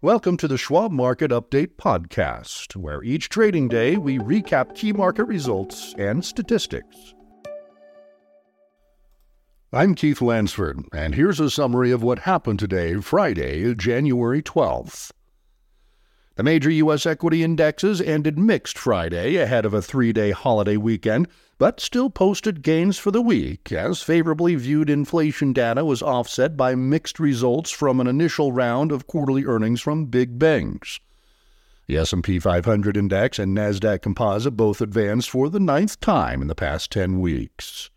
Welcome to the Schwab Market Update podcast, where each trading day we recap key market results and statistics. I'm Keith Lansford, and here's a summary of what happened today, Friday, January 12th. The major U.S. equity indexes ended mixed Friday ahead of a three day holiday weekend, but still posted gains for the week as favorably viewed inflation data was offset by mixed results from an initial round of quarterly earnings from big banks. The S&P 500 index and Nasdaq Composite both advanced for the ninth time in the past 10 weeks.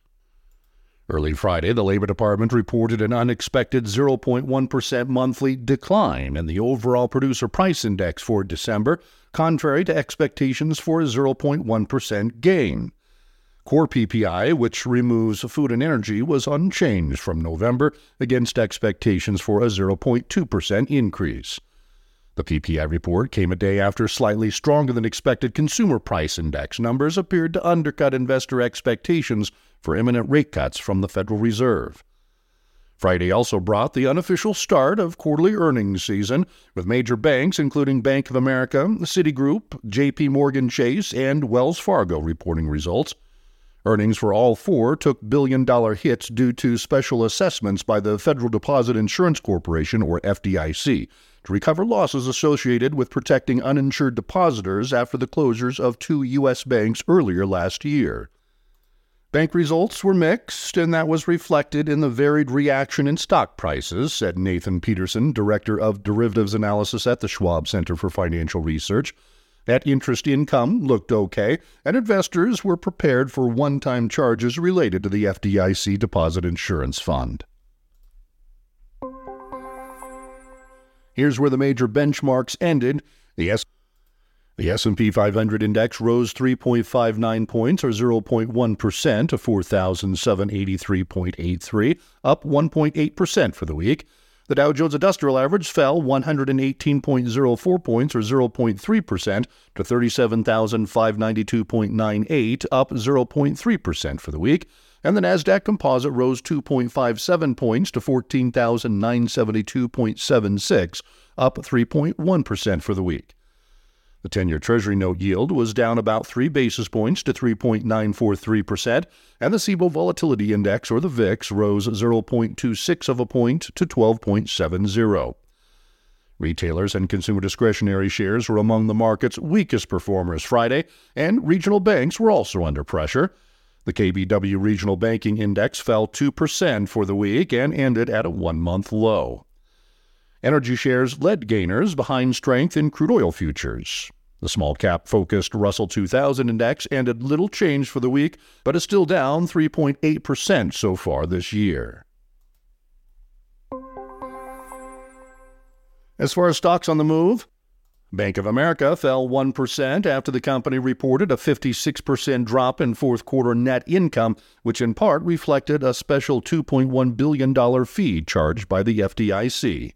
Early Friday, the Labor Department reported an unexpected 0.1% monthly decline in the overall producer price index for December, contrary to expectations for a 0.1% gain. Core PPI, which removes food and energy, was unchanged from November against expectations for a 0.2% increase. The PPI report came a day after slightly stronger than expected consumer price index numbers appeared to undercut investor expectations for imminent rate cuts from the Federal Reserve. Friday also brought the unofficial start of quarterly earnings season, with major banks including Bank of America, Citigroup, JP Morgan Chase, and Wells Fargo reporting results. Earnings for all four took billion dollar hits due to special assessments by the Federal Deposit Insurance Corporation, or FDIC, to recover losses associated with protecting uninsured depositors after the closures of two U.S. banks earlier last year. Bank results were mixed, and that was reflected in the varied reaction in stock prices, said Nathan Peterson, Director of Derivatives Analysis at the Schwab Center for Financial Research. Net interest income looked okay, and investors were prepared for one time charges related to the FDIC Deposit Insurance Fund. Here's where the major benchmarks ended. The S the S&P 500 index rose 3.59 points or 0.1% to 4783.83, up 1.8% for the week. The Dow Jones Industrial Average fell 118.04 points or 0.3% to 37,592.98, up 0.3% for the week. And the Nasdaq Composite rose 2.57 points to 14,972.76, up 3.1% for the week. The 10 year Treasury note yield was down about 3 basis points to 3.943%, and the CBOE Volatility Index, or the VIX, rose 0.26 of a point to 12.70. Retailers and consumer discretionary shares were among the market's weakest performers Friday, and regional banks were also under pressure. The KBW Regional Banking Index fell 2% for the week and ended at a one month low. Energy shares led gainers behind strength in crude oil futures. The small cap focused Russell 2000 index ended little change for the week, but is still down 3.8% so far this year. As far as stocks on the move, Bank of America fell 1% after the company reported a 56% drop in fourth quarter net income, which in part reflected a special $2.1 billion fee charged by the FDIC.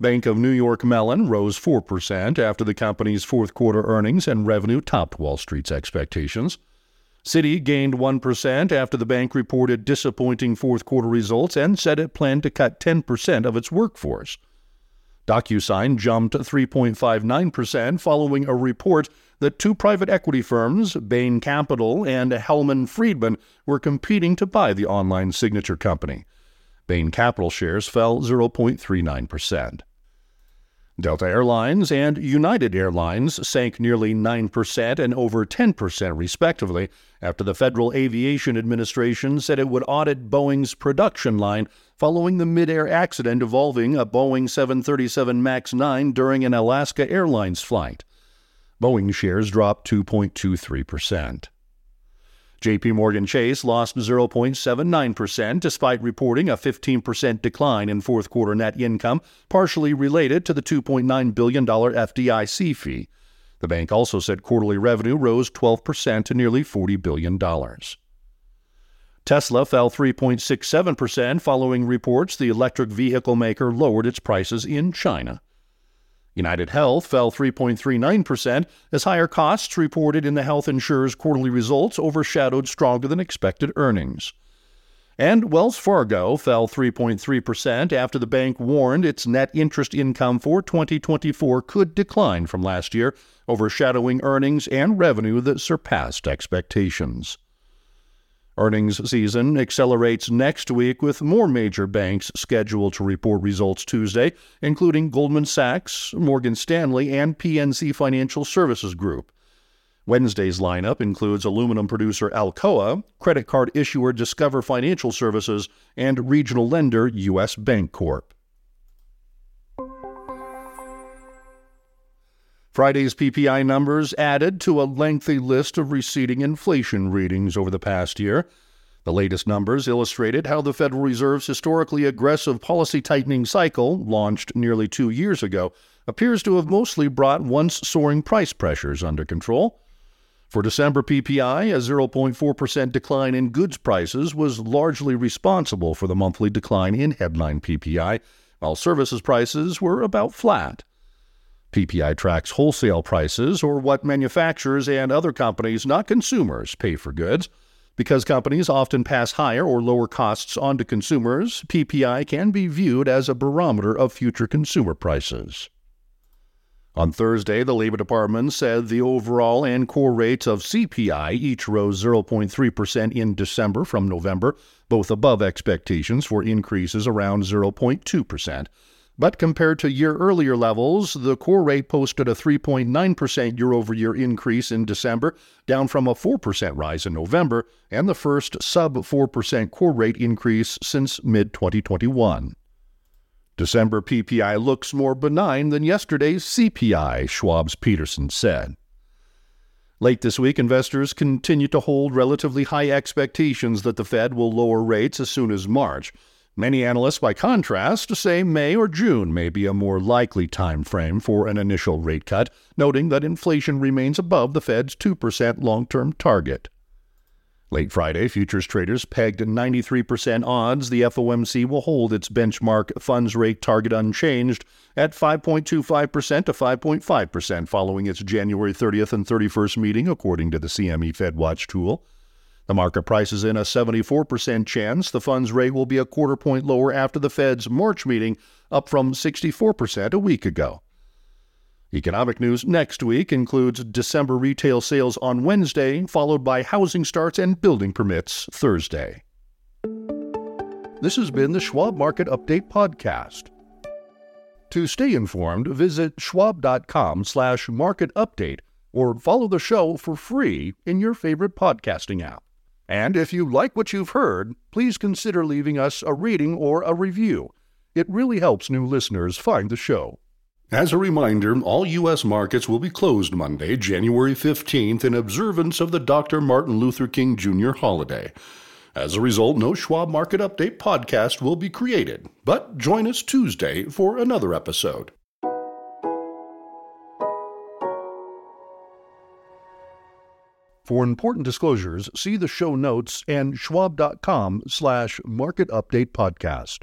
Bank of New York Mellon rose 4% after the company's fourth quarter earnings and revenue topped Wall Street's expectations. Citi gained 1% after the bank reported disappointing fourth quarter results and said it planned to cut 10% of its workforce. DocuSign jumped 3.59% following a report that two private equity firms, Bain Capital and Hellman Friedman, were competing to buy the online signature company. Bain Capital shares fell 0.39%. Delta Airlines and United Airlines sank nearly 9% and over 10%, respectively, after the Federal Aviation Administration said it would audit Boeing's production line following the mid-air accident involving a Boeing 737 MAX 9 during an Alaska Airlines flight. Boeing shares dropped 2.23%. JP Morgan Chase lost 0.79% despite reporting a 15% decline in fourth quarter net income, partially related to the $2.9 billion FDIC fee. The bank also said quarterly revenue rose 12% to nearly $40 billion. Tesla fell 3.67% following reports the electric vehicle maker lowered its prices in China. United Health fell 3.39% as higher costs reported in the health insurer's quarterly results overshadowed stronger than expected earnings. And Wells Fargo fell 3.3% after the bank warned its net interest income for 2024 could decline from last year, overshadowing earnings and revenue that surpassed expectations. Earnings season accelerates next week with more major banks scheduled to report results Tuesday, including Goldman Sachs, Morgan Stanley, and PNC Financial Services Group. Wednesday's lineup includes aluminum producer Alcoa, credit card issuer Discover Financial Services, and regional lender U.S. Bancorp. Friday's PPI numbers added to a lengthy list of receding inflation readings over the past year. The latest numbers illustrated how the Federal Reserve's historically aggressive policy tightening cycle, launched nearly two years ago, appears to have mostly brought once soaring price pressures under control. For December PPI, a 0.4% decline in goods prices was largely responsible for the monthly decline in headline PPI, while services prices were about flat. PPI tracks wholesale prices, or what manufacturers and other companies, not consumers, pay for goods. Because companies often pass higher or lower costs on to consumers, PPI can be viewed as a barometer of future consumer prices. On Thursday, the Labor Department said the overall and core rates of CPI each rose 0.3% in December from November, both above expectations for increases around 0.2%. But compared to year earlier levels, the core rate posted a 3.9% year over year increase in December, down from a 4% rise in November, and the first sub 4% core rate increase since mid 2021. December PPI looks more benign than yesterday's CPI, Schwab's Peterson said. Late this week, investors continue to hold relatively high expectations that the Fed will lower rates as soon as March. Many analysts, by contrast, say May or June may be a more likely time frame for an initial rate cut, noting that inflation remains above the Fed's 2% long term target. Late Friday, futures traders pegged 93% odds the FOMC will hold its benchmark funds rate target unchanged at 5.25% to 5.5% following its January 30th and 31st meeting, according to the CME FedWatch tool. The market prices in a 74% chance the funds rate will be a quarter point lower after the Fed's March meeting, up from 64% a week ago. Economic news next week includes December retail sales on Wednesday, followed by housing starts and building permits Thursday. This has been the Schwab Market Update podcast. To stay informed, visit schwab.com/market update or follow the show for free in your favorite podcasting app. And if you like what you've heard, please consider leaving us a rating or a review. It really helps new listeners find the show. As a reminder, all U.S. markets will be closed Monday, January 15th, in observance of the Dr. Martin Luther King Jr. holiday. As a result, no Schwab Market Update podcast will be created, but join us Tuesday for another episode. For important disclosures, see the show notes and schwab.com slash market update podcast.